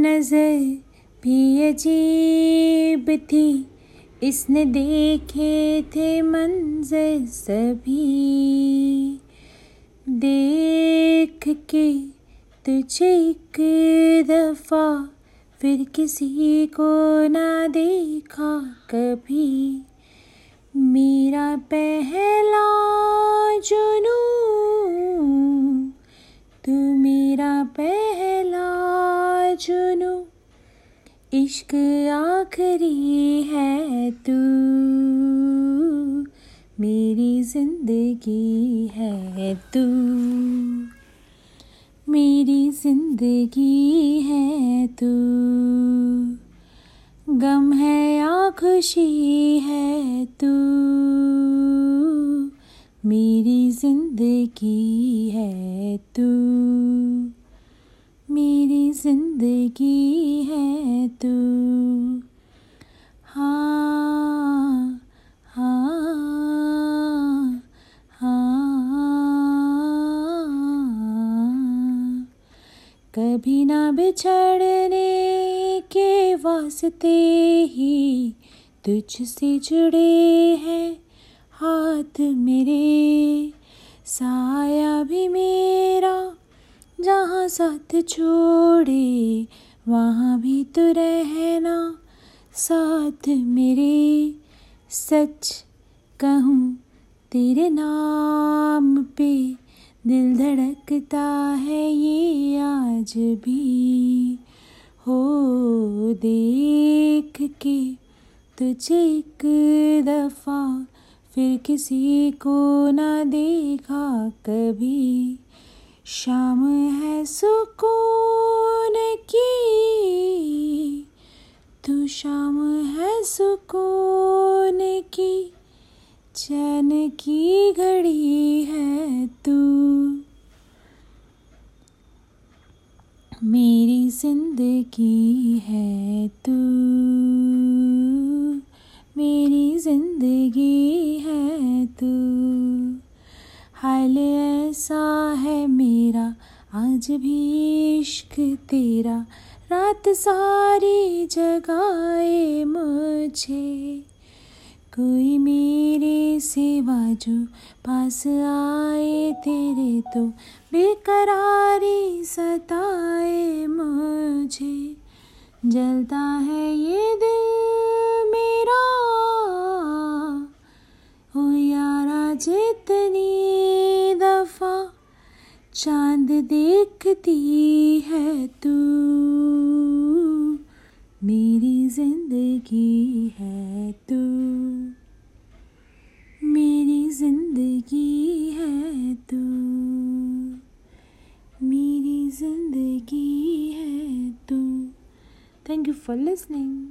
नज़र भी अजीब थी। इसने देखे थे मंजर सभी। देख के तुझे एक दफ़ा फिर किसी को ना देखा कभी। मेरा पहला जुनू इश्क आखिरी है तू। मेरी ज़िंदगी है तू। मेरी ज़िंदगी है तू। गम है या खुशी है तू। मेरी ज़िंदगी है तू। ज़िंदगी है तू। हाँ हाँ हाँ। कभी ना बिछड़ने के वास्ते ही तुझसे जुड़े हैं हाथ मेरे। साया भी मेरा साथ छोड़े, वहाँ भी तो रहना साथ मेरे। सच कहूँ, तेरे नाम पे दिल धड़कता है ये आज भी। हो देख के तुझे एक दफ़ा फिर किसी को ना देखा कभी। शाम है सुकून की। तू शाम है सुकून की। चैन की घड़ी है तू। मेरी ज़िंदगी है तू। मेरी ज़िंदगी आज भी इश्क तेरा, रात सारी जगाए मुझे। कोई मेरे सिवा जो पास आए, तेरे तो बेकरारी सताए मुझे। जलता है ये दिल मेरा हो यारा जितनी चाँद देखती है तू। मेरी ज़िंदगी है तू। मेरी ज़िंदगी है तू। मेरी ज़िंदगी है तू। Thank you for listening